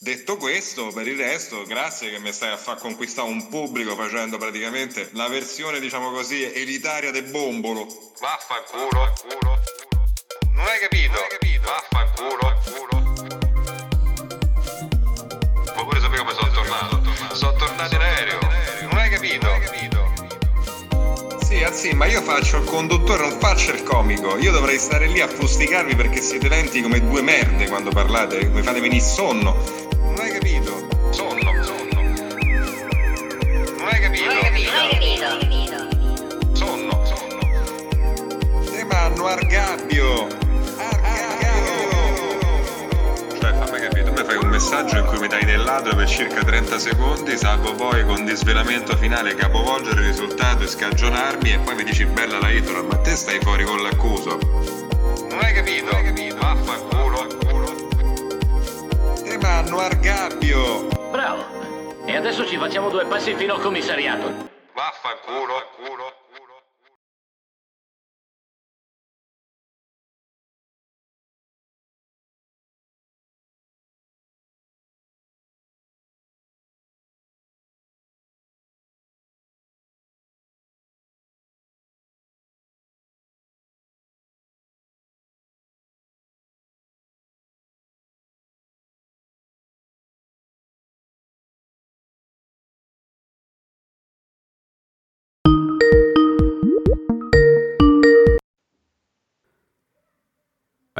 Detto questo, per il resto, grazie che mi stai a far conquistare un pubblico facendo praticamente la versione, diciamo così, elitaria del bombolo. Vaffanculo, culo. Non hai capito? Non hai capito? Vaffanculo, culo. Ma pure sapere come sono tornato. Sono tornato in aereo. Non hai capito? Non hai capito? Sì, anzi, ma io faccio il conduttore, non faccio il comico. Io dovrei stare lì a fusticarvi perché siete lenti come due merde quando parlate, mi fate venire sonno. Argabbio! Cioè, fammi capire, tu mi fai un messaggio in cui mi dai del lato per circa 30 secondi, salvo poi con disvelamento finale capovolgere il risultato e scagionarmi e poi mi dici bella la intro, ma te stai fuori con l'accuso. Non hai capito? Non hai capito? Vaffanculo, culo. Te manno argabbio! Bravo. E adesso ci facciamo due passi fino al commissariato. Vaffanculo, culo.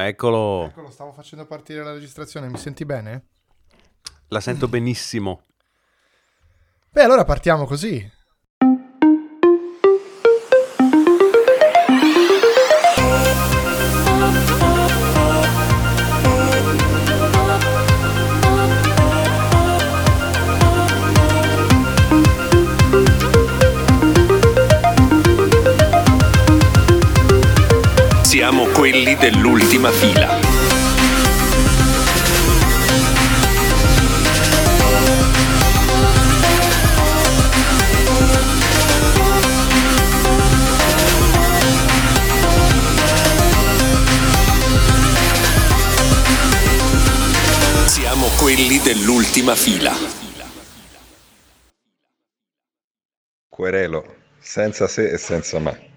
Eccolo, Eccolo, stavo facendo partire la registrazione, mi senti bene? la sento benissimo. Beh, allora partiamo così. Siamo quelli dell'ultima fila. Siamo quelli dell'ultima fila. Querelo, senza se e senza ma.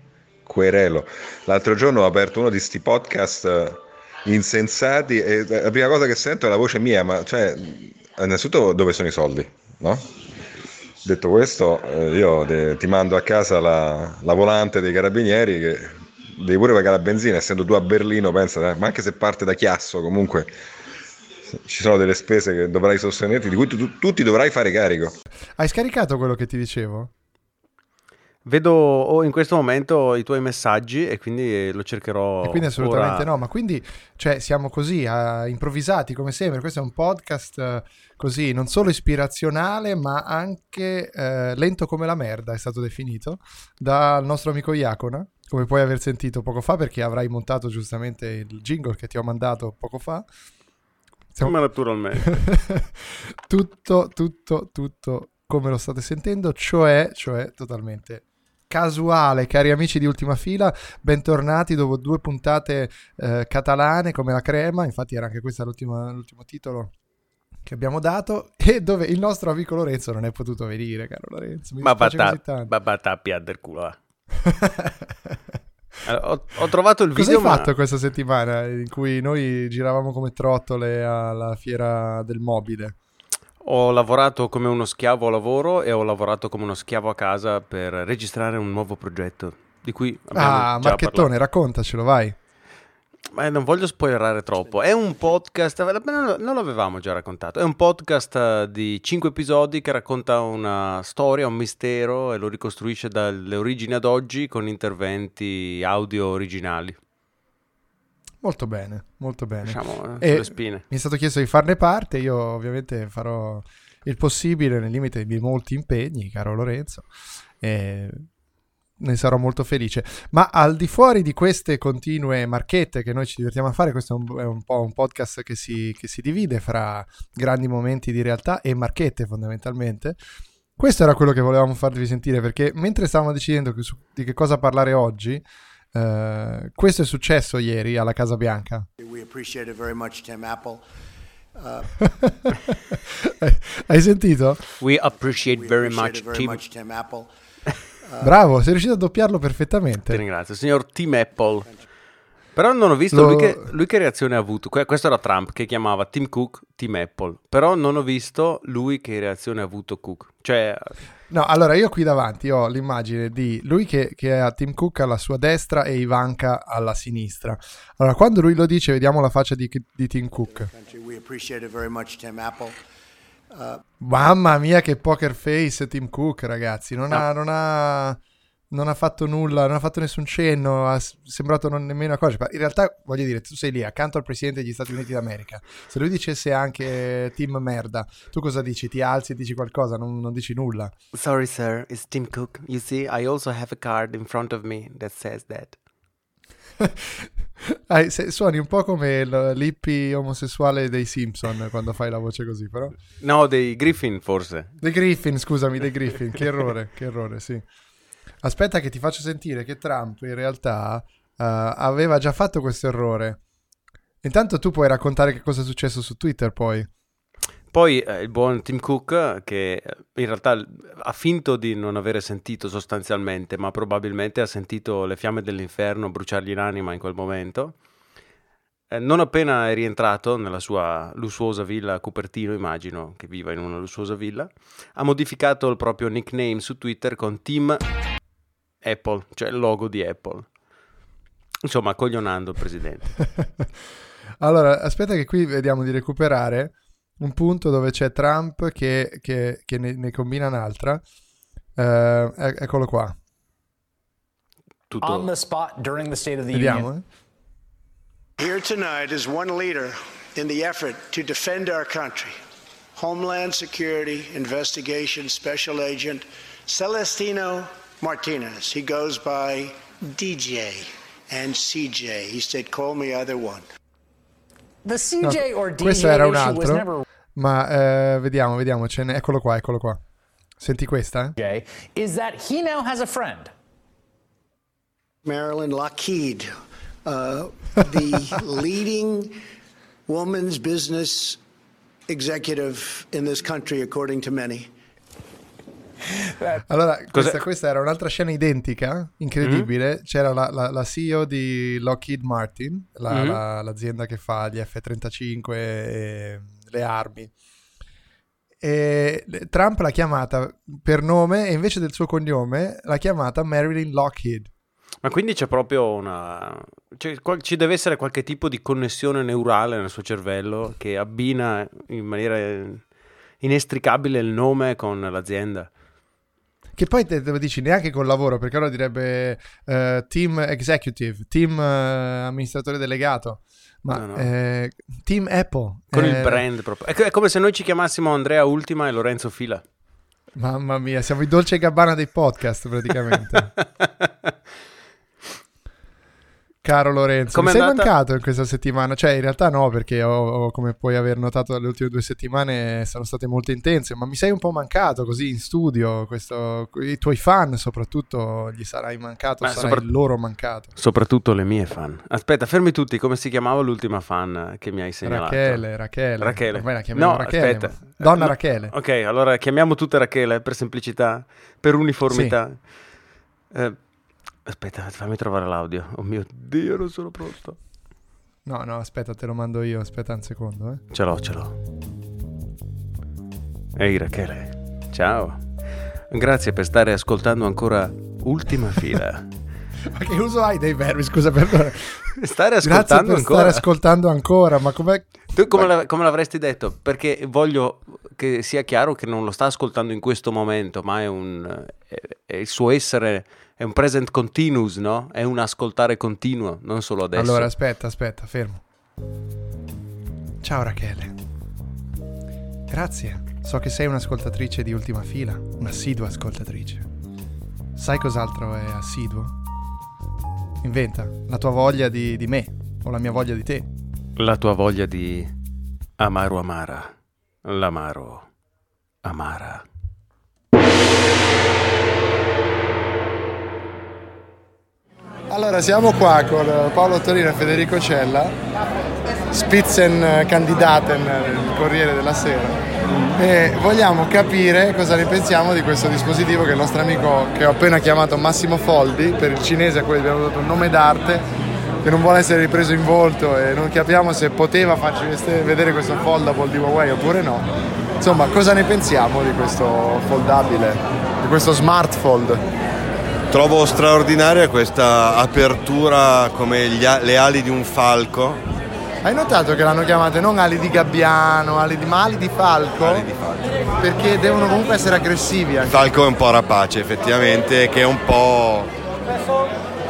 Querelo. L'altro giorno ho aperto uno di sti podcast eh, insensati e la prima cosa che sento è la voce mia, ma cioè, innanzitutto dove sono i soldi, no? Detto questo, eh, io te- ti mando a casa la, la volante dei carabinieri che devi pure pagare la benzina, essendo tu a Berlino, pensa, eh, ma anche se parte da Chiasso comunque ci sono delle spese che dovrai sostenerti, di cui tu, tu- tu ti dovrai fare carico. Hai scaricato quello che ti dicevo? Vedo in questo momento i tuoi messaggi e quindi lo cercherò. E quindi assolutamente ora. no, ma quindi cioè, siamo così eh, improvvisati come sempre. Questo è un podcast eh, così non solo ispirazionale, ma anche eh, lento come la merda, è stato definito dal nostro amico Iacona, come puoi aver sentito poco fa, perché avrai montato giustamente il jingle che ti ho mandato poco fa. Siamo- Ma naturalmente. tutto, tutto, tutto come lo state sentendo, cioè, cioè totalmente casuale, cari amici di ultima fila, bentornati dopo due puntate eh, catalane come la crema, infatti era anche questo l'ultimo, l'ultimo titolo che abbiamo dato e dove il nostro amico Lorenzo non è potuto venire, caro Lorenzo. Mi Ma dispiace così batta, tanto. ma batta a del culo. va. Allora, ho, ho trovato il Cosa video. hai ma- fatto questa settimana in cui noi giravamo come trottole alla fiera del mobile? Ho lavorato come uno schiavo a lavoro e ho lavorato come uno schiavo a casa per registrare un nuovo progetto. Di cui abbiamo Ah, Marchettone, parlato. raccontacelo, vai. Ma non voglio spoilerare troppo. È un podcast, non non l'avevamo già raccontato. È un podcast eh, di 5 episodi che racconta una storia, un mistero e lo ricostruisce dalle origini ad oggi con interventi audio originali. Molto bene, molto bene. Diciamo eh. Mi è stato chiesto di farne parte, io ovviamente farò il possibile nel limite di molti impegni, caro Lorenzo, e ne sarò molto felice. Ma al di fuori di queste continue marchette che noi ci divertiamo a fare, questo è un, è un po' un podcast che si, che si divide fra grandi momenti di realtà e marchette fondamentalmente. Questo era quello che volevamo farvi sentire perché mentre stavamo decidendo su- di che cosa parlare oggi, eh, questo è successo ieri alla Casa Bianca. We appreciate it very much, Tim Apple. Hai sentito? We appreciate very much, very Tim. much, Tim Apple. Bravo, sei riuscito a doppiarlo Ti perfettamente. ringrazio, signor Tim Apple. Però non ho visto Lo- lui, che, lui che reazione ha avuto. Que- Questo era Trump che chiamava Tim Cook Tim Apple. Però non ho visto lui che reazione ha avuto Cook. Cioè, No, allora io qui davanti ho l'immagine di lui che, che ha Tim Cook alla sua destra e Ivanka alla sinistra. Allora, quando lui lo dice, vediamo la faccia di, di Tim Cook. Much, Tim Apple. Mamma mia, che poker face Tim Cook, ragazzi. Non, ha, non ha- non ha fatto nulla, non ha fatto nessun cenno, ha sembrato non nemmeno una cosa. In realtà, voglio dire, tu sei lì accanto al presidente degli Stati Uniti d'America. Se lui dicesse anche Tim merda, tu cosa dici? Ti alzi e dici qualcosa? Non, non dici nulla. sorry sir, it's Tim Cook. You see, I also have a card in front of me that says that. Ah, se- suoni un po' come l'hippie omosessuale dei Simpson quando fai la voce così, però. No, dei Griffin forse. The Griffin, scusami, The Griffin, che errore, che errore, sì. Aspetta che ti faccio sentire che Trump in realtà eh, aveva già fatto questo errore. Intanto tu puoi raccontare che cosa è successo su Twitter poi. Poi eh, il buon Tim Cook, che eh, in realtà ha finto di non avere sentito sostanzialmente, ma probabilmente ha sentito le fiamme dell'inferno bruciargli l'anima in quel momento. Eh, non appena è rientrato nella sua lussuosa villa a Cupertino, immagino che viva in una lussuosa villa, ha modificato il proprio nickname su Twitter con Tim Apple, cioè il logo di Apple. Insomma, coglionando il presidente. allora, aspetta che qui vediamo di recuperare un punto dove c'è Trump che, che- che ne, ne combina un'altra. Ec- eccolo qua, on Tutto... the spot during the State of the vediamo. Union. eh. Here tonight is one leader in the effort to defend our country Homeland Security Investigation Special Agent Celestino Martinez. He goes by DJ and CJ. He said, call me either one. The No, CJ or DJ questo era un issue was altro, never ma eh, vediamo, vediamo, ce n'è- eccolo qua, eccolo qua. Senti questa? eh? Is that he now has a friend. Marilyn Lockheed, uh, the leading woman's business executive in this country, according to many. Allora, questa, questa era un'altra scena identica, incredibile. C'era la, la- la CEO di Lockheed Martin, la- Mhm. la- l'azienda che fa gli F-35 e le armi. E Trump l'ha chiamata per nome e invece del suo cognome l'ha chiamata Marilyn Lockheed. Ma quindi c'è proprio una... qual- ci deve essere qualche tipo di connessione neurale nel suo cervello che abbina in maniera inestricabile il nome con l'azienda. Che poi te, te lo dici neanche col lavoro, perché allora direbbe eh, team executive, team eh, amministratore delegato, ma No, no. eh, team Apple. Con eh, il brand proprio. È, come se noi ci chiamassimo Andrea Ultima e Lorenzo Fila. Mamma mia, siamo i Dolce Gabbana dei podcast praticamente. Caro Lorenzo, Com'è mi sei andata? mancato in questa settimana? Cioè, in realtà no, perché ho- ho- come puoi aver notato le ultime due settimane sono state molto intense, ma mi sei un po' mancato così in studio, questo- i tuoi fan soprattutto gli sarai mancato, Ma sarai sopra- loro mancato. Soprattutto le mie fan. Aspetta, fermi tutti, come si chiamava l'ultima fan che mi hai segnalato? Rachele, Rachele. Rachele. Ormai la chiamiamo No, Rachele. aspetta. Donna Eh, no. Rachele. Ok, allora chiamiamo tutte Rachele per semplicità, per uniformità. Eh, aspetta, fammi trovare l'audio. Oh mio Dio, non sono pronto. No, no, aspetta, te lo mando io. Aspetta un secondo, eh. Ce l'ho, ce l'ho. Ehi Rachele, ciao. Grazie per stare ascoltando ancora Ultima Fila. Ma che uso hai dei verbi? Scusa, perdona. Stare Grazie ascoltando per ancora. stare ascoltando ancora, ma com'è... Tu come, la- come l'avresti detto? Perché voglio che sia chiaro che non lo sta ascoltando in questo momento, ma è un è, è il suo essere è un present continuous, no? È un ascoltare continuo, non solo adesso. Allora, aspetta, aspetta, fermo. Ciao Rachele. Grazie. So che sei un'ascoltatrice di ultima fila, un'assidua ascoltatrice. Sai cos'altro è assiduo? Inventa la tua voglia di, di me o la mia voglia di te. La tua voglia di amaro amara, l'amaro amara. Allora, siamo qua con Paolo Torino e Federico Cella Spitzenkandidaten del Corriere della Sera. E vogliamo capire cosa ne pensiamo di questo dispositivo che il nostro amico che ho appena chiamato Massimo Foldi, per il cinese a cui abbiamo dato un nome d'arte, che non vuole essere ripreso in volto e non capiamo se poteva farci vedere questo foldable di Huawei oppure no. Insomma, cosa ne pensiamo di questo foldabile, di questo smart fold? Trovo straordinaria questa apertura come gli a- le ali di un falco. Hai notato che l'hanno chiamate non ali di gabbiano, ali di, ma ali di falco? Perché devono comunque essere aggressivi Il anche. falco è un po' rapace effettivamente, che è un po',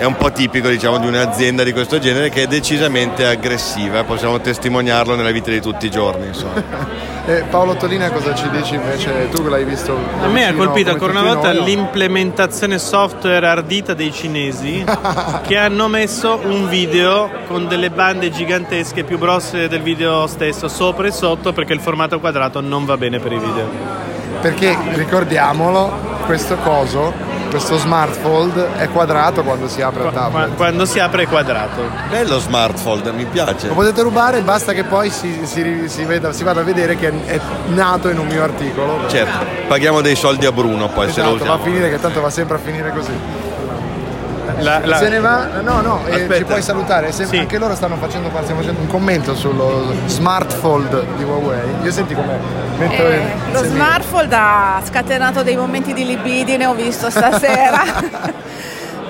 è un po' tipico diciamo, di un'azienda di questo genere che è decisamente aggressiva, possiamo testimoniarlo nella vita di tutti i giorni. Insomma. E Paolo Tolina cosa ci dici invece? Tu che l'hai visto A me ha colpito ancora una volta noi. l'implementazione software ardita dei cinesi che hanno messo un video con delle bande gigantesche più grosse del video stesso sopra e sotto perché il formato quadrato non va bene per i video. Perché ricordiamolo, questo coso, questo smart fold è quadrato quando si apre il tablet. Quando si apre è quadrato. Bello smartphone, mi piace. Lo potete rubare, basta che poi si, si- si veda- si vada a vedere che è nato in un mio articolo. Certo, paghiamo dei soldi a Bruno poi se lo Esatto, va a usiamo. finire che tanto va sempre a finire così. La- la- Se ne va? No, no, eh, ci puoi salutare. Se- Sì. Anche loro stanno facendo, stiamo facendo un commento sullo smart fold di Huawei. Io senti come metto Eh, lo mi- smartphone ha scatenato dei momenti di libidine, ho visto stasera.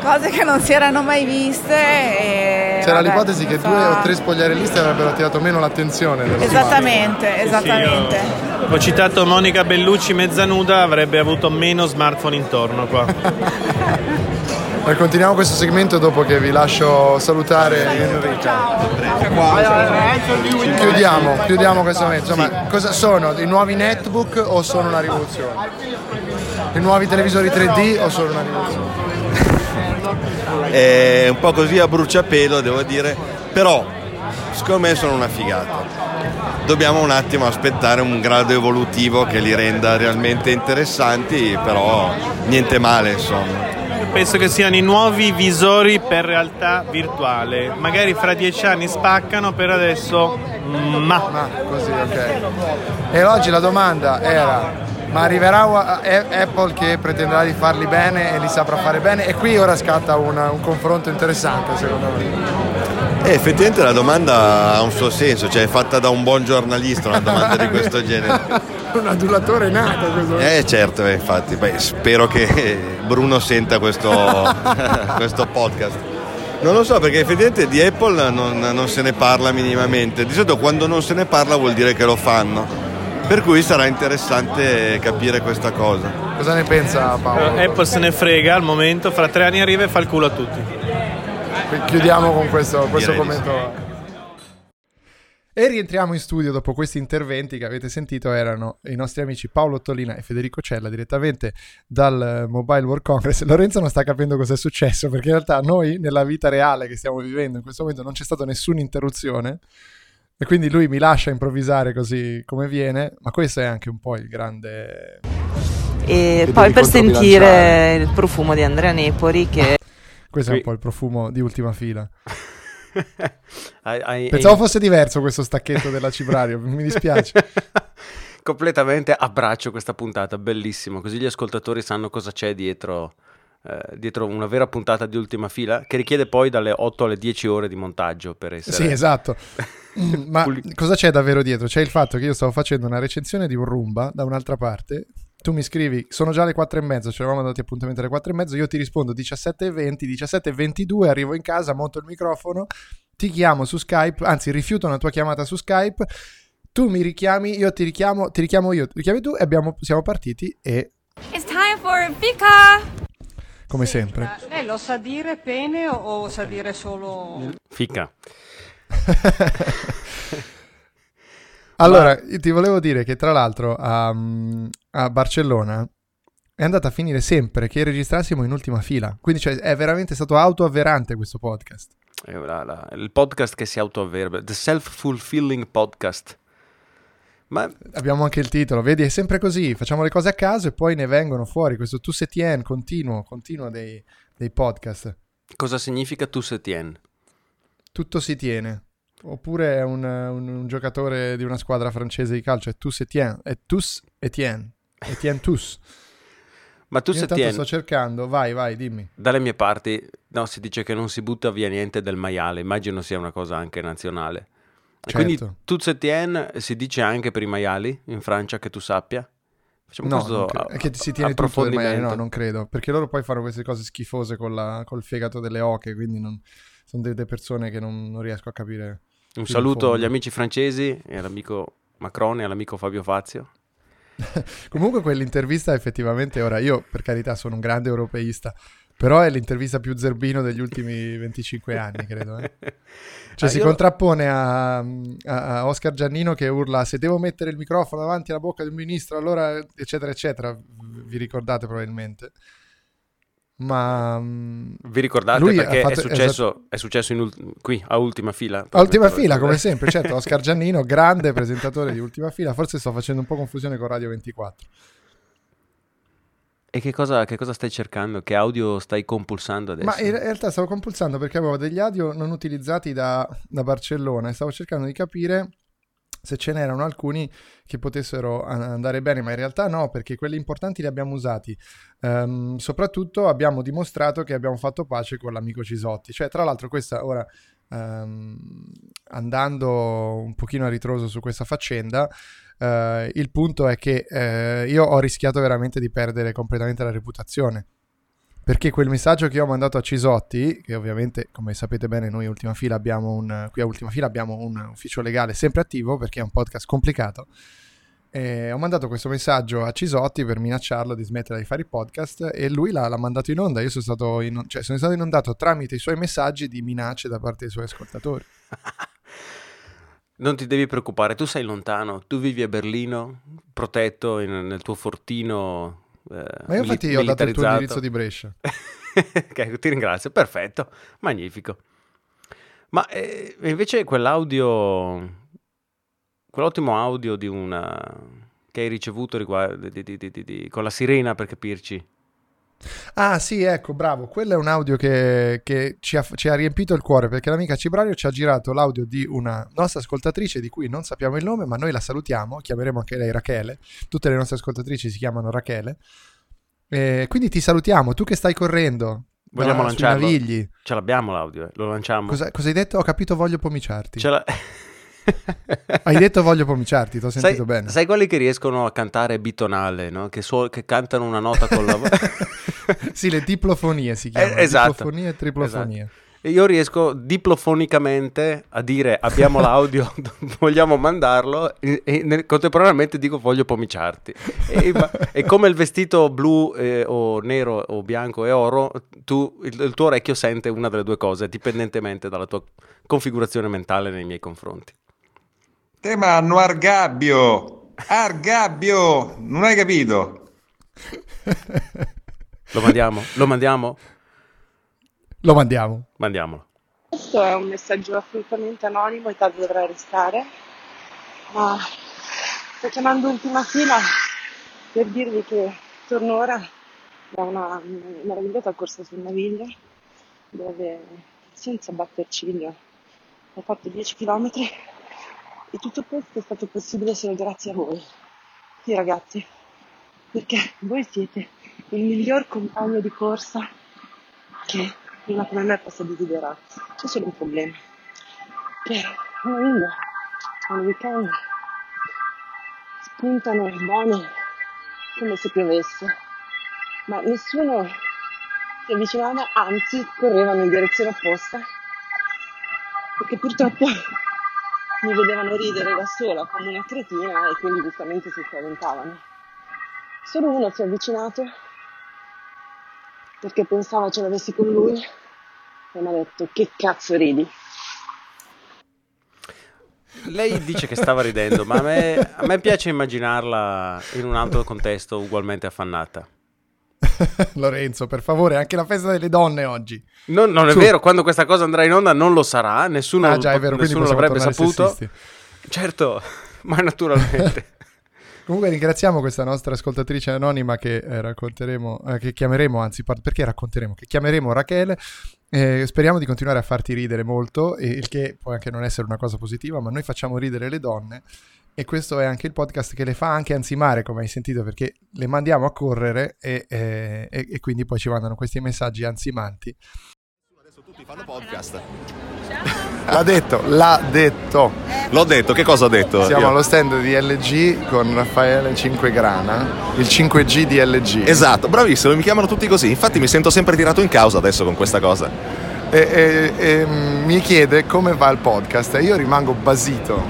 Cose che non si erano mai viste. e C'era vabbè, l'ipotesi che fa- due o tre spogliarelliste avrebbero attirato meno l'attenzione. Esattamente, esattamente. Sì, ho, ho citato Monica Bellucci mezza nuda, avrebbe avuto meno smartphone intorno qua. E continuiamo questo segmento dopo che vi lascio salutare Enrica. Chiudiamo, chiudiamo questo momento. Insomma, cosa sono? I nuovi netbook o sono una rivoluzione? I nuovi televisori 3D o sono una rivoluzione? È un po' così a bruciapelo, devo dire, però secondo me sono una figata. Dobbiamo un attimo aspettare un grado evolutivo che li renda realmente interessanti, però niente male, insomma. Penso che siano i nuovi visori per realtà virtuale. Magari fra dieci anni spaccano, per adesso mm, ma. Ma così, ok. E oggi la domanda era: ma arriverà Apple che pretenderà di farli bene e li saprà fare bene? E qui ora scatta una- un confronto interessante, secondo me. E effettivamente la domanda ha un suo senso, cioè è fatta da un buon giornalista una domanda di questo genere. un adulatore nato questo. Eh certo, eh, infatti, Beh, spero che Bruno senta questo, questo podcast. Non lo so perché effettivamente di Apple non, non se ne parla minimamente. Di solito quando non se ne parla vuol dire che lo fanno. Per cui sarà interessante capire questa cosa. Cosa ne pensa Paolo? Eh, Apple se ne frega al momento, fra tre anni arriva e fa il culo a tutti. Chiudiamo con questo, questo Direi di sì. commento. E rientriamo in studio dopo questi interventi che avete sentito erano i nostri amici Paolo Tolina e Federico Cella direttamente dal Mobile World Congress. Lorenzo non sta capendo cosa è successo perché in realtà noi nella vita reale che stiamo vivendo in questo momento non c'è stata nessuna interruzione e quindi lui mi lascia improvvisare così come viene, ma questo è anche un po' il grande... E poi per sentire il profumo di Andrea Nepori che Questo è un po' il profumo di ultima fila. Pensavo fosse diverso questo stacchetto della Cibrario, mi dispiace. Completamente abbraccio questa puntata, bellissimo. Così gli ascoltatori sanno cosa c'è dietro, eh, dietro una vera puntata di ultima fila, che richiede poi dalle 8 alle 10 ore di montaggio per essere. Sì, esatto. Ma cosa c'è davvero dietro? C'è il fatto che io stavo facendo una recensione di un Roomba da un'altra parte. Tu mi scrivi, sono già le 4 e mezza, ci eravamo dati appuntamento alle 4 e mezza, io ti rispondo 17.20, 17.22, arrivo in casa, monto il microfono, ti chiamo su Skype, anzi rifiuto una tua chiamata su Skype, tu mi richiami, io ti richiamo, ti richiamo io, ti richiami tu e abbiamo- siamo partiti e, It's time for Fika! come sempre, Lei lo sa dire pene o, o sa dire solo... Fica. Allora, io ti volevo dire che tra l'altro a, a Barcellona è andata a finire sempre che registrassimo in ultima fila. Quindi cioè, è veramente stato autoavverante questo podcast. È la- la- il podcast che si autoavverba, The Self-Fulfilling Podcast. Ma Abbiamo anche il titolo, vedi, è sempre così, facciamo le cose a caso e poi ne vengono fuori questo tu se tien continuo, continuo dei, dei podcast. cosa significa tu se tien? Tutto si tiene. Oppure è un, un- un giocatore di una squadra francese di calcio, è Tous Etienne, è Tous Etienne, Etienne Tous. Ma tu se tieni, sto cercando, vai, vai, dimmi. dalle mie parti, no, si dice che non si butta via niente del maiale, immagino sia una cosa anche nazionale. E Quindi Certo. tu se tieni si dice anche per i maiali in Francia che tu sappia? Facciamo No, questo credo. a- che si tiene tutto del maiale, no, non credo, perché loro poi fanno queste cose schifose con la- col fegato delle oche, quindi non- sono delle persone che non, non riesco a capire. Un saluto agli amici francesi e all'amico Macron e all'amico Fabio Fazio. Comunque quell'intervista effettivamente, ora io per carità sono un grande europeista, però è l'intervista più zerbino degli ultimi 25 anni, credo. eh. Cioè Ah, si io- contrappone a- a Oscar Giannino che urla se devo mettere il microfono davanti alla bocca di un ministro, allora eccetera eccetera, vi ricordate probabilmente. Ma Vi ricordate perché è fatto- successo, è successo in ult- qui a ultima fila? A ultima fila, come sempre, certo, Oscar Giannino, grande presentatore di ultima fila, forse sto facendo un po' confusione con Radio 24. E che cosa, che cosa stai cercando? Che audio stai compulsando adesso? Ma in realtà stavo compulsando perché avevo degli audio non utilizzati da, da Barcellona e stavo cercando di capire se ce n'erano alcuni che potessero andare bene, ma in realtà no, perché quelli importanti li abbiamo usati. Ehm, soprattutto abbiamo dimostrato che abbiamo fatto pace con l'amico Cisotti. Cioè, tra l'altro, questa ora ehm, andando un pochino a ritroso su questa faccenda, eh, il punto è che eh, io ho rischiato veramente di perdere completamente la reputazione. Perché quel messaggio che ho mandato a Cisotti, che ovviamente, come sapete bene, noi Ultima Fila abbiamo un, qui a Ultima Fila abbiamo un ufficio legale sempre attivo perché è un podcast complicato. E ho mandato questo messaggio a Cisotti per minacciarlo di smettere di fare i podcast e lui l'ha, l'ha mandato in onda. Io sono stato, in- cioè, sono stato inondato tramite i suoi messaggi di minacce da parte dei suoi ascoltatori. Non ti devi preoccupare, tu sei lontano, tu vivi a Berlino, protetto in- nel tuo fortino. Eh, Ma io infatti mili- ho dato il tuo indirizzo di Brescia. Ok, ti ringrazio, perfetto, magnifico. Ma eh, invece quell'audio, quell'ottimo audio di una che hai ricevuto riguardo, di- di- di- con la sirena per capirci. Ah sì, ecco, bravo. Quello è un audio che, che ci, ha, ci ha riempito il cuore perché l'amica Cibrario ci ha girato l'audio di una nostra ascoltatrice di cui non sappiamo il nome, ma noi la salutiamo, chiameremo anche lei Rachele. Tutte le nostre ascoltatrici si chiamano Rachele. E quindi ti salutiamo, tu che stai correndo. Vogliamo da- lanciarlo? Ce l'abbiamo l'audio, eh, lo lanciamo. Cosa, cosa hai detto? Ho capito, voglio pomiciarti. Ce la- Hai detto voglio pomiciarti, ti ho sentito sai, bene. sai quelli che riescono a cantare bitonale, no? che, suo- che cantano una nota con la sì, le diplofonie si chiamano. Eh, esatto. Diplofonie e triplofonie. Esatto. E io riesco diplofonicamente a dire abbiamo l'audio, vogliamo mandarlo e, e nel- contemporaneamente dico voglio pomiciarti. E, ma- e come il vestito blu eh, o nero o bianco e oro, tu, il, il tuo orecchio sente una delle due cose, dipendentemente dalla tua configurazione mentale nei miei confronti. Te manno Argabbio! Argabbio! Non hai capito? Lo mandiamo? Lo mandiamo? Lo mandiamo. Mandiamolo. Questo è un messaggio assolutamente anonimo e tale dovrà restare, ma sto chiamando ultima fila per dirvi che torno ora da una meravigliosa corsa sul Naviglio dove senza batter ciglio ho fatto 10 km e tutto questo è stato possibile solo grazie a voi, sì ragazzi, perché voi siete il miglior compagno di corsa che una come me possa desiderare. C'è solo un problema. Che Naviglio, al weekend, spuntano i buoni come se piovesse, ma nessuno si avvicinava, anzi correvano in direzione opposta, perché purtroppo mi vedevano ridere da sola come una cretina e quindi giustamente si spaventavano. Solo uno si è avvicinato perché pensava ce l'avessi con lui e mi ha detto che cazzo ridi? Lei dice che stava ridendo, ma a me, a me piace immaginarla in un altro contesto ugualmente affannata. Lorenzo, per favore, anche la festa delle donne oggi. Non, non è Su. vero, quando questa cosa andrà in onda non lo sarà, nessuno, Ah, già, è vero, nessuno l'avrebbe saputo. sessisti. Certo, ma naturalmente. Comunque ringraziamo questa nostra ascoltatrice anonima che eh, racconteremo, eh, che chiameremo, anzi, par- perché racconteremo? Che chiameremo Rachele. Eh, speriamo di continuare a farti ridere molto, il che può anche non essere una cosa positiva, ma noi facciamo ridere le donne e questo è anche il podcast che le fa anche ansimare, come hai sentito, perché le mandiamo a correre e, eh, e- e quindi poi ci mandano questi messaggi ansimanti. Tutti fanno podcast. L'ha detto, l'ha detto. L'ho detto, che cosa ho detto? Siamo Io- allo stand di LG con Raffaele 5 Grana, il 5G di LG. Esatto, bravissimo, mi chiamano tutti così. Infatti mi sento sempre tirato in causa adesso con questa cosa. E, e- e, mm, mi chiede come va il podcast e io rimango basito.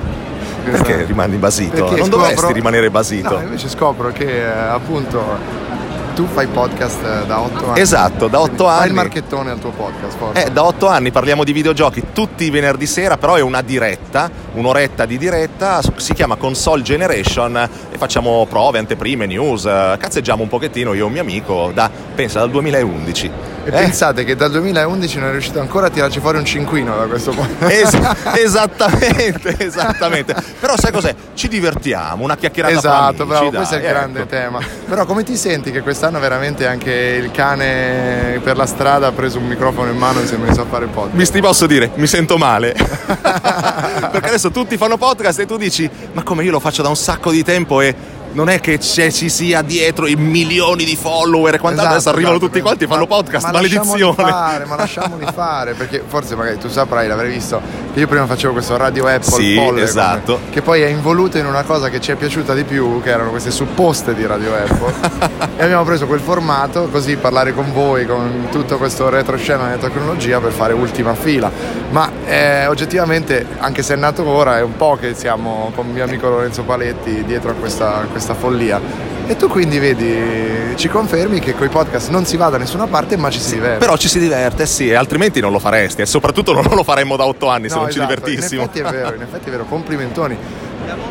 Perché rimani basito? Perché non scopro- dovresti rimanere basito. No, invece scopro che eh, appunto tu fai podcast eh, da 8 anni. Esatto, da otto Fai anni. il marchettone al tuo podcast, forse. Eh, da otto anni parliamo di videogiochi tutti i venerdì sera, però è una diretta, un'oretta di diretta, si chiama Console Generation facciamo prove, anteprime, news, eh, cazzeggiamo un pochettino io e un mio amico, da, pensa, dal 2011. E pensate che dal 2011 non è riuscito ancora a tirarci fuori un cinquino da questo punto. Es- esattamente, esattamente. Però sai cos'è? Ci divertiamo, una chiacchierata Esatto, bravo, dai, questo è il ecco. grande tema. Però come ti senti che quest'anno veramente anche il cane per la strada ha preso un microfono in mano e si è messo a fare il podcast? Mi ti posso dire, mi sento male. Perché adesso tutti fanno podcast e tu dici, ma come io lo faccio da un sacco di tempo e non è che c'è- ci sia dietro i milioni di follower e quant'altro, Esatto, adesso arrivano esatto. tutti quanti e fanno podcast, ma lasciamoli maledizione. fare, ma lasciamoli fare, perché forse magari tu saprai, l'avrai visto, io prima facevo questo radio Apple Sì, folle, esatto. come- che poi è involuto in una cosa che ci è piaciuta di più, che erano queste supposte di radio Apple. e abbiamo preso quel formato così parlare con voi, con tutto questo retroscena della tecnologia per fare ultima fila. Ma eh, oggettivamente, anche se è nato ora, è un po' che siamo con mio amico Lorenzo Paletti dietro a questa, a questa follia. E tu quindi vedi, ci confermi che con i podcast non si va da nessuna parte, ma ci si diverte. Però ci si diverte, sì, altrimenti non lo faresti e soprattutto non lo faremmo da otto anni se No, non esatto, ci divertissimo. In effetti è vero, in effetti è vero, complimentoni.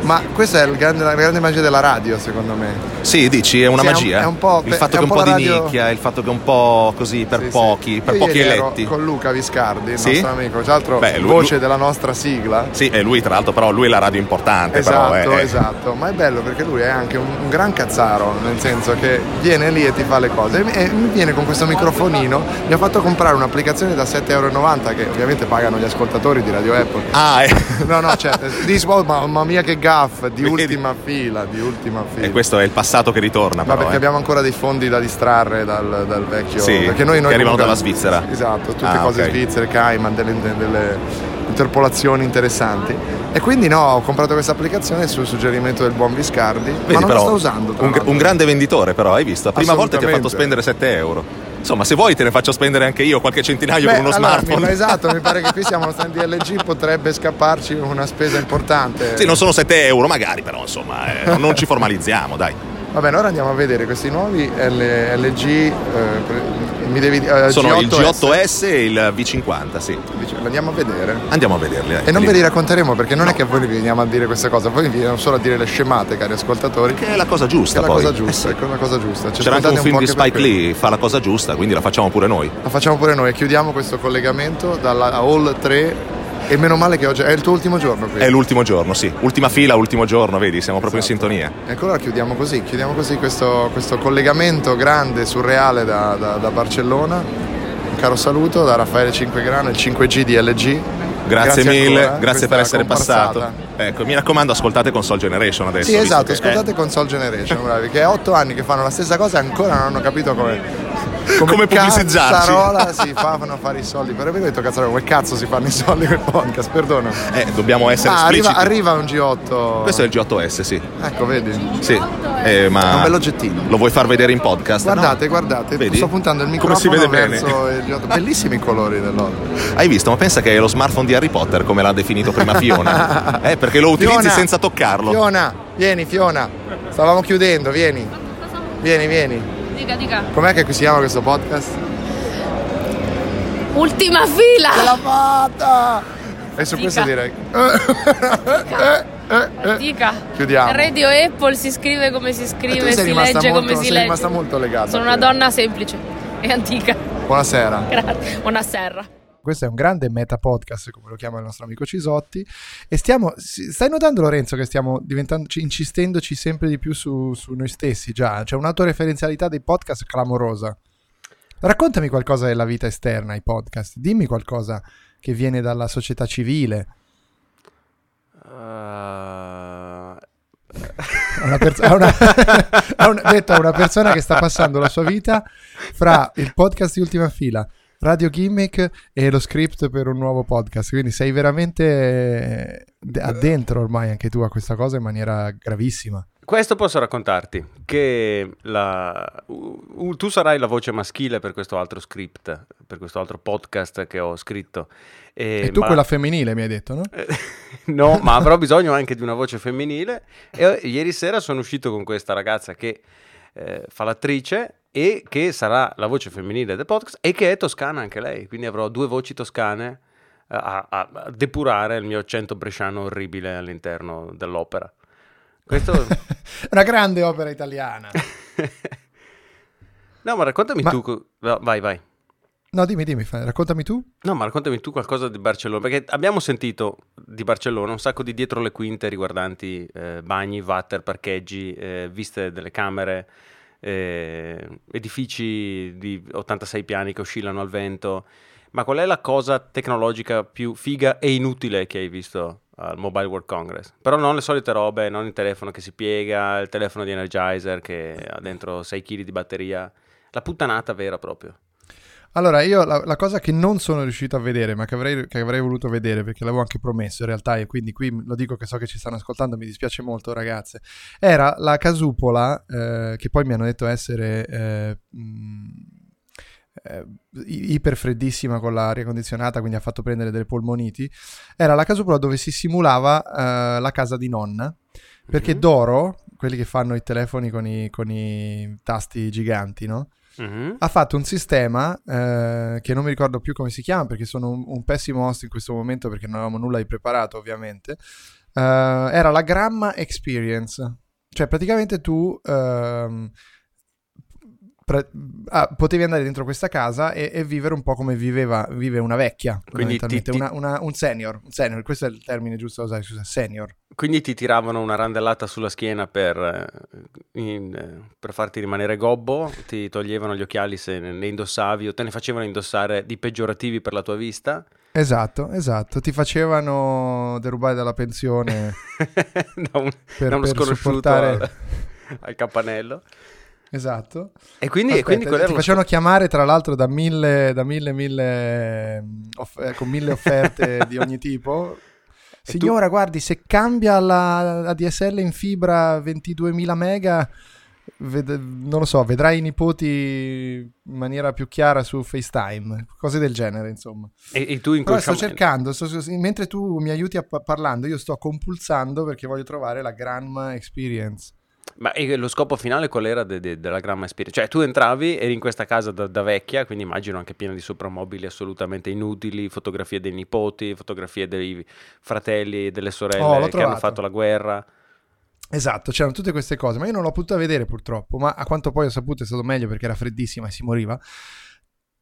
Ma questa è grande- la grande magia della radio, secondo me. Sì, dici, è una Sì, è un- magia. è un po' il fatto è che un un po' di radio- nicchia, il fatto che è un po' così per pochi, per Io pochi eletti. con Luca Viscardi, il Sì? nostro amico, tra l'altro Beh, lui- voce lui- della nostra sigla. Sì, e lui tra l'altro però lui è la radio importante Esatto, però, eh, eh. esatto, ma è bello perché lui è anche un, un gran cazzaro, nel senso che viene lì e ti fa le cose e, e mi viene con questo microfonino, mi ha fatto comprare un'applicazione da 7,90 euro che ovviamente pagano gli ascoltatori di Radio Apple. Ah, eh. No, no, cioè, oh, mamma mia che gaff, di ultima fila, di ultima fila. E questo è il passato che ritorna Ma perché eh. abbiamo ancora dei fondi da distrarre dal, dal vecchio. Sì, perché noi, noi che arrivano comunque- dalla Svizzera. Esatto, tutte Ah, cose ok. svizzere, Cayman, delle, delle interpolazioni interessanti. E quindi no, ho comprato questa applicazione sul suggerimento del buon Viscardi. Vedi, ma non però, la sto usando. un, un grande venditore però, hai visto? La prima volta ti ha fatto spendere 7 euro. Insomma, se vuoi te ne faccio spendere anche io qualche centinaio Beh, con uno allora, smartphone. mi- esatto, mi pare che qui siamo allo stand di LG, potrebbe scapparci una spesa importante. Sì, non sono 7 euro magari, però insomma, eh, non ci formalizziamo, dai. Va bene, ora andiamo a vedere questi nuovi L- LG. eh, mi devi, eh, Sono il G8S. G8S e il V50, sì. Andiamo a vedere. Andiamo a vederli. eh. E non ve li racconteremo perché non è che voi vi veniamo a dire queste cose, voi veniamo solo a dire le scemate, cari ascoltatori. Che è la cosa giusta Che è la poi. cosa giusta, Eh sì. è la cosa giusta. Ci C'era anche un ascoltate film di Spike. Lee, fa la cosa giusta, quindi la facciamo pure noi. La facciamo pure noi e chiudiamo questo collegamento dalla Hall 3 e meno male che oggi è il tuo ultimo giorno qui. È l'ultimo giorno, sì. Ultima fila, ultimo giorno, vedi, siamo proprio in sintonia. Ecco allora chiudiamo così, chiudiamo così questo, questo collegamento grande, surreale da, da- da Barcellona. Un caro saluto da Raffaele Cinquegrano, il 5G di LG. Grazie, mille, ancora, grazie per essere comparsata. passato. Ecco, mi raccomando, ascoltate Console Generation adesso. Sì, esatto, che- ascoltate Console Generation, bravi, che è otto anni che fanno la stessa cosa e ancora non hanno capito come. Come pubblicizziarci. Cazzarola si fanno fare i soldi. Per aver detto cazzarola, come cazzo si fanno i soldi con il podcast? Perdona. Eh, dobbiamo essere Ah, arriva, arriva un G8. Questo è il G8S, sì. Ecco, vedi. Sì, eh, ma Un bell'oggettino. lo vuoi far vedere in podcast? Guardate, No? guardate, Vedi? sto puntando il Come si microfono vede bene. verso il G8. Bellissimi i colori dell'oro. Hai visto? Ma pensa che è lo smartphone di Harry Potter, come l'ha definito prima Fiona. eh, perché lo utilizzi Fiona, senza toccarlo. Fiona, vieni, Fiona. Stavamo chiudendo, vieni. Vieni, vieni. Dica, dica. Com'è che si chiama questo podcast? Ultima fila! Ce l'ha fatta! E su Dica. questo direi. Dica. Chiudiamo. Radio Apple si scrive come si scrive, si legge molto- come si sei legge. rimasta molto legata. Sono una donna semplice e antica. Buonasera. Grazie. Buonasera. Questo è un grande meta podcast, come lo chiama il nostro amico Cisotti. E stiamo. Stai notando, Lorenzo, che stiamo diventando, ci- incistendoci sempre di più su, su noi stessi già? C'è un'autoreferenzialità dei podcast clamorosa. Raccontami qualcosa della vita esterna ai podcast. Dimmi qualcosa che viene dalla società civile. Uh, a una, pers- a una- a una- detto a una persona che sta passando la sua vita fra il podcast di ultima fila, Radio Gimmick e lo script per un nuovo podcast. Quindi sei veramente eh, addentro ormai anche tu a questa cosa in maniera gravissima. Questo posso raccontarti, che la- u- u- tu sarai la voce maschile per questo altro script, per questo altro podcast che ho scritto. E tu ma- quella femminile mi hai detto, no? no, ma avrò bisogno anche di una voce femminile. E eh, ieri sera sono uscito con questa ragazza che eh, fa l'attrice e che sarà la voce femminile del podcast e che è toscana anche lei. Quindi avrò due voci toscane eh, a, a- a depurare il mio accento bresciano orribile all'interno dell'opera. Questo... Una grande opera italiana. No, ma raccontami Ma- tu. no, vai, vai. No, dimmi, dimmi, raccontami tu. No, ma raccontami tu qualcosa di Barcellona, perché abbiamo sentito di Barcellona un sacco di dietro le quinte riguardanti eh, bagni, water, parcheggi, eh, viste delle camere, eh, edifici di 86 piani che oscillano al vento. Ma qual è la cosa tecnologica più figa e inutile che hai visto al Mobile World Congress? Però non le solite robe, non il telefono che si piega, il telefono di Energizer che ha dentro 6 kg di batteria, la puttanata vera proprio. Allora, io la, la cosa che non sono riuscito a vedere, ma che avrei, che avrei voluto vedere perché l'avevo anche promesso in realtà, e quindi qui lo dico che so che ci stanno ascoltando, mi dispiace molto, ragazze. Era la casupola, eh, che poi mi hanno detto essere eh, mh, eh, i- iperfreddissima con l'aria condizionata, quindi ha fatto prendere delle polmoniti. Era la casupola dove si simulava eh, la casa di nonna, perché Doro, quelli che fanno i telefoni con i, con i tasti giganti, no? Mhm. ha fatto un sistema eh, che non mi ricordo più come si chiama perché sono un, un pessimo host in questo momento perché non avevamo nulla di preparato ovviamente. Eh, era la Gramma Experience, cioè praticamente tu ehm, pra- ah, potevi andare dentro questa casa e, e vivere un po' come viveva, vive una vecchia, Quindi ti- ti- una- una- un senior, un senior, questo è il termine giusto da usare, scusa, senior. Quindi ti tiravano una randellata sulla schiena per, eh, in- eh, per farti rimanere gobbo, ti toglievano gli occhiali se ne indossavi o te ne facevano indossare di peggiorativi per la tua vista. Esatto, esatto, ti facevano derubare dalla pensione da, un, per, da uno per sconosciuto al, al campanello. Esatto. E quindi, e Aspetta, quindi qual ti lo facevano chiamare tra l'altro da mille, da mille, mille, mm, off- con mille offerte di ogni tipo. Signora, guardi, se cambia la, la DSL in fibra 22.000 mega, ved- non lo so, vedrai i nipoti in maniera più chiara su FaceTime, cose del genere, insomma. E, e tu Però sto cercando, sto- mentre tu mi aiuti a pa- parlando, io sto compulsando perché voglio trovare la Granma Experience. Ma lo scopo finale qual era de- de- della Gramma Experience? Cioè tu entravi, eri in questa casa da, da vecchia, quindi immagino anche piena di soprammobili assolutamente inutili, fotografie dei nipoti, fotografie dei fratelli e delle Oh, sorelle l'ho che hanno fatto la guerra. Esatto, c'erano tutte queste cose, ma io non l'ho potuta vedere purtroppo, ma a quanto poi ho saputo è stato meglio perché era freddissima e si moriva,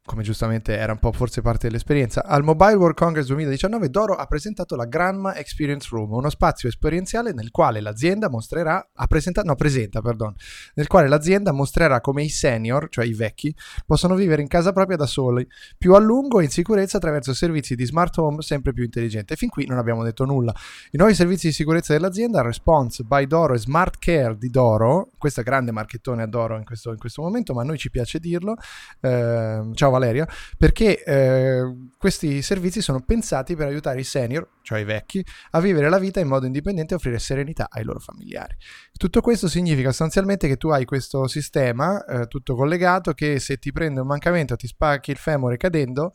come giustamente era un po' forse parte dell'esperienza. Al Mobile World Congress 2019 Doro ha presentato la Granma Experience Room, uno spazio esperienziale nel quale l'azienda mostrerà, ha presentato, no presenta, perdon, nel quale l'azienda mostrerà come i senior, cioè i vecchi, possono vivere in casa propria da soli, più a lungo e in sicurezza attraverso servizi di smart home sempre più intelligenti. Fin qui non abbiamo detto nulla. I nuovi servizi di sicurezza dell'azienda, Response by Doro e Smart Care di Doro, questo grande marchettone a Doro in questo, in questo momento, ma a noi ci piace dirlo. Ehm, ciao Valeria, perché eh, questi servizi sono pensati per aiutare i senior, cioè i vecchi, a vivere la vita in modo indipendente e offrire serenità ai loro familiari. Tutto questo significa sostanzialmente che tu hai questo sistema eh, tutto collegato che se ti prende un mancamento, ti spacchi il femore cadendo,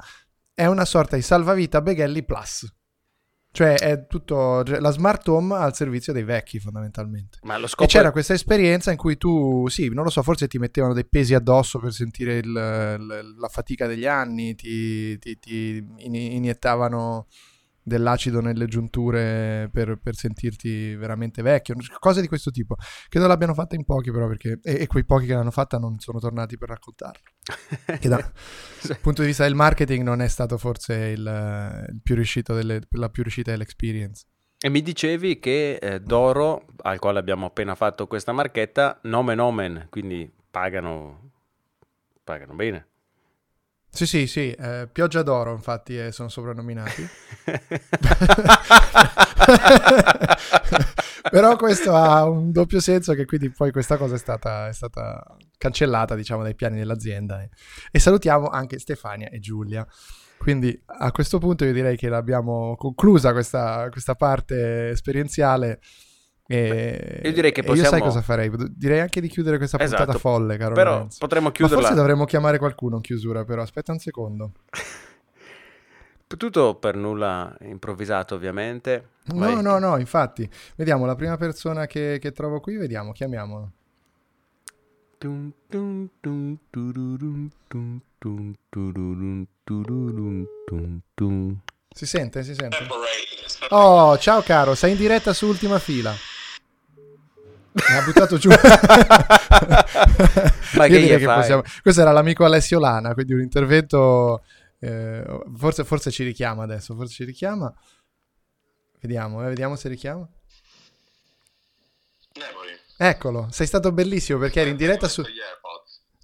è una sorta di salvavita Beghelli Plus. Cioè è tutto cioè, la smart home al servizio dei vecchi fondamentalmente. Ma lo E scopo c'era è- questa esperienza in cui tu, sì, non lo so, forse ti mettevano dei pesi addosso per sentire il- la fatica degli anni, ti, ti- ti in- iniettavano dell'acido nelle giunture per, per sentirti veramente vecchio, cose di questo tipo. Credo l'abbiano fatta in pochi però perché, e, e quei pochi che l'hanno fatta non sono tornati per raccontarlo. Che da- dal punto di vista del marketing non è stato forse il, il più riuscito delle, la più riuscita dell'experience. E mi dicevi che eh, Doro, al quale abbiamo appena fatto questa marchetta, nomen omen, quindi pagano, pagano bene. Sì, sì, sì, eh, Pioggia d'Oro infatti eh, sono soprannominati. Però questo ha un doppio senso che quindi poi questa cosa è stata, è stata cancellata diciamo dai piani dell'azienda. E, salutiamo anche Stefania e Giulia. Quindi a questo punto io direi che l'abbiamo conclusa questa, questa parte esperienziale. E, io direi che possiamo- Io sai cosa farei? Direi anche di chiudere questa puntata Esatto. folle, caro Però Lorenzo. potremmo Ma chiuderla. forse dovremmo chiamare qualcuno in chiusura, però aspetta un secondo. Tutto per nulla improvvisato, ovviamente. No, no, no, infatti. Vediamo la prima persona che, che trovo qui, vediamo, chiamiamolo. Si sente? Si sente? Oh, ciao caro, sei in diretta su Ultima Fila. Mi ha buttato giù. Ma che gli fai? Questo era l'amico Alessio Lana, quindi un intervento... eh, forse, forse ci richiama adesso, forse ci richiama. Vediamo, eh, vediamo se richiama. Eccolo, sei stato bellissimo perché eri in diretta su...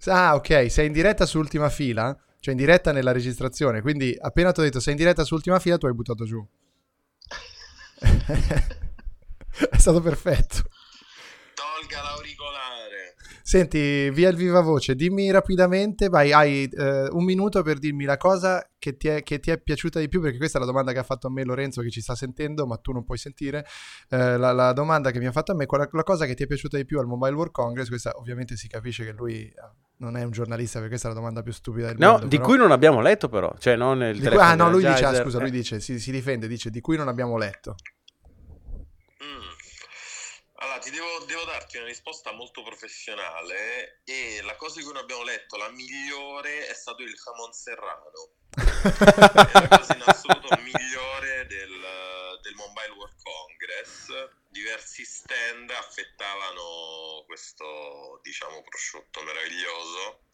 Ah, ok, sei in diretta su Ultima Fila, cioè in diretta nella registrazione, quindi appena ti ho detto sei in diretta su Ultima Fila tu hai buttato giù. È stato perfetto. Tolga l'auricolare. Senti, via il viva voce, dimmi rapidamente, vai, hai eh, un minuto per dirmi la cosa che ti, è, che ti è piaciuta di più, perché questa è la domanda che ha fatto a me Lorenzo che ci sta sentendo, ma tu non puoi sentire. Eh, la, la domanda che mi ha fatto a me, quella, la cosa che ti è piaciuta di più al Mobile World Congress, questa ovviamente si capisce che lui eh, non è un giornalista, perché questa è la domanda più stupida del No, mondo. di però- cui non abbiamo letto però, cioè non il di cui- ah no, lui dice, ah, scusa, lui eh. dice, si, si difende, dice di cui non abbiamo letto. Allora, ti devo, devo darti una risposta molto professionale e la cosa di cui non abbiamo letto, la migliore, è stato il jamon serrano. è la cosa in assoluto migliore del, del Mobile World Congress. Diversi stand affettavano questo, diciamo, prosciutto meraviglioso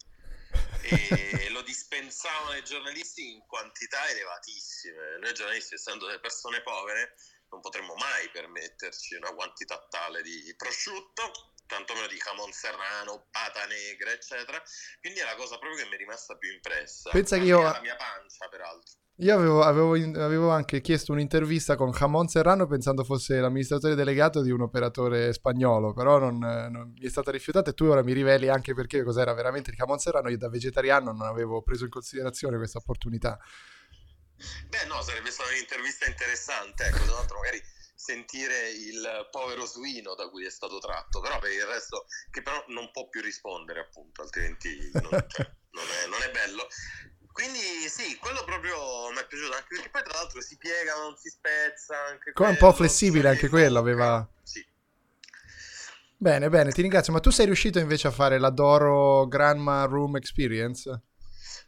e lo dispensavano ai giornalisti in quantità elevatissime. Noi giornalisti, essendo delle persone povere, non potremmo mai permetterci una quantità tale di prosciutto, tantomeno di jamon serrano, pata negra, eccetera. Quindi è la cosa proprio che mi è rimasta più impressa. Pensa che io- La mia pancia, peraltro. Io avevo, avevo avevo anche chiesto un'intervista con Jamon Serrano pensando fosse l'amministratore delegato di un operatore spagnolo, però non, non- mi è stata rifiutata e tu ora mi riveli anche perché cos'era veramente il Jamon Serrano. Io da vegetariano non avevo preso in considerazione questa opportunità. Beh, no, sarebbe stata un'intervista interessante, ecco, tra l'altro magari sentire il povero suino da cui è stato tratto, però per il resto, che però non può più rispondere appunto, altrimenti non, cioè, non è, non è bello. Quindi sì, quello proprio mi è piaciuto, anche perché poi tra l'altro si piega, non si spezza, anche Come un quello, po' flessibile anche quello, aveva... Bene, bene, ti ringrazio. Ma tu sei riuscito invece a fare la Doro Grandma Room Experience?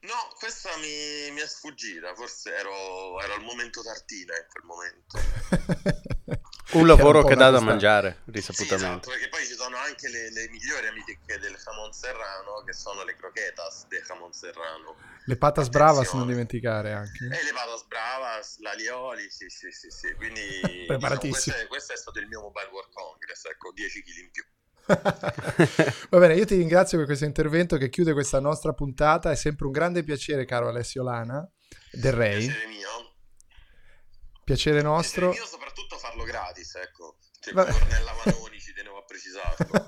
No, questa mi, mi è sfuggita, forse ero, ero al momento tartina in quel momento. Un lavoro Che un dà da mangiare, Sì, risaputamente. esatto, perché poi ci sono anche le, le migliori amiche del jamon serrano, che sono le croquetas del jamon serrano. Le patas bravas non dimenticare anche. E le patas bravas, l'alioli, sì, sì, sì, sì. Quindi diciamo, Preparatissimo. questo, è, questo è stato il mio Mobile World Congress, ecco, 10 kg in più. Va bene, io ti ringrazio per questo intervento che chiude questa nostra puntata. È sempre un grande piacere, caro Alessio Lana, del Rey. Piacere mio. Piacere nostro. Io soprattutto farlo gratis, ecco. Cioè, Vabbè. con Ornella Vanoni ci tenevo a precisarlo.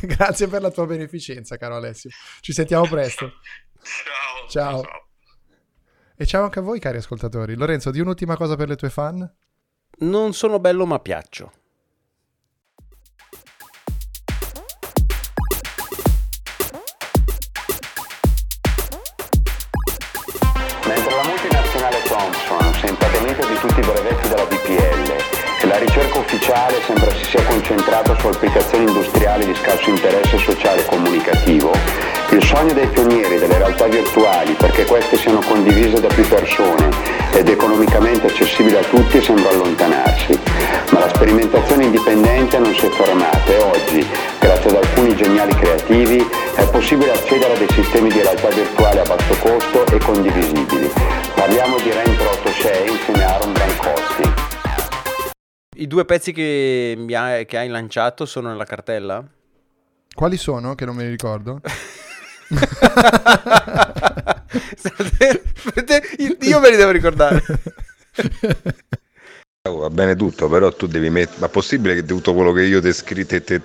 Grazie per la tua beneficenza, caro Alessio. Ci sentiamo presto. Ciao. Ciao. E ciao anche a voi, cari ascoltatori. Lorenzo, di un'ultima cosa per le tue fan? Non sono bello ma piaccio. Impadronita di tutti i brevetti della BPL e la ricerca ufficiale sembra si sia concentrata su applicazioni industriali di scarso interesse sociale e comunicativo, il sogno dei pionieri delle realtà virtuali perché queste siano condivise da più persone ed economicamente accessibili a tutti sembra allontanarsi. Ma la sperimentazione indipendente non si è fermata e oggi, grazie ad alcuni geniali creativi, è possibile accedere a dei sistemi di realtà virtuale a basso costo e condivisibili. Parliamo di REM Pro 6 insieme a Aaron Brancoschi. I due pezzi che, mi hai, che hai lanciato sono nella cartella? Quali sono? Che non me li ricordo. Io me li devo ricordare. Oh, va bene tutto, però tu devi mettere. Ma possibile che tutto quello che io ti ho scritto e te.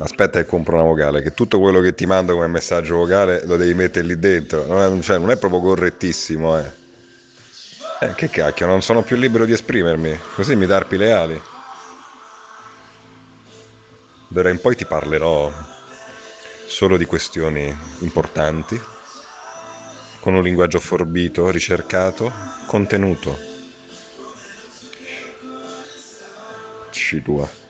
Aspetta che compro una vocale, che tutto quello che ti mando come messaggio vocale lo devi mettere lì dentro. Non è, cioè, non è proprio correttissimo, eh. Eh, che cacchio, non sono più libero di esprimermi. Così mi tarpi le ali. D'ora in poi ti parlerò solo di questioni importanti, con un linguaggio forbito, ricercato, contenuto. Ci tua.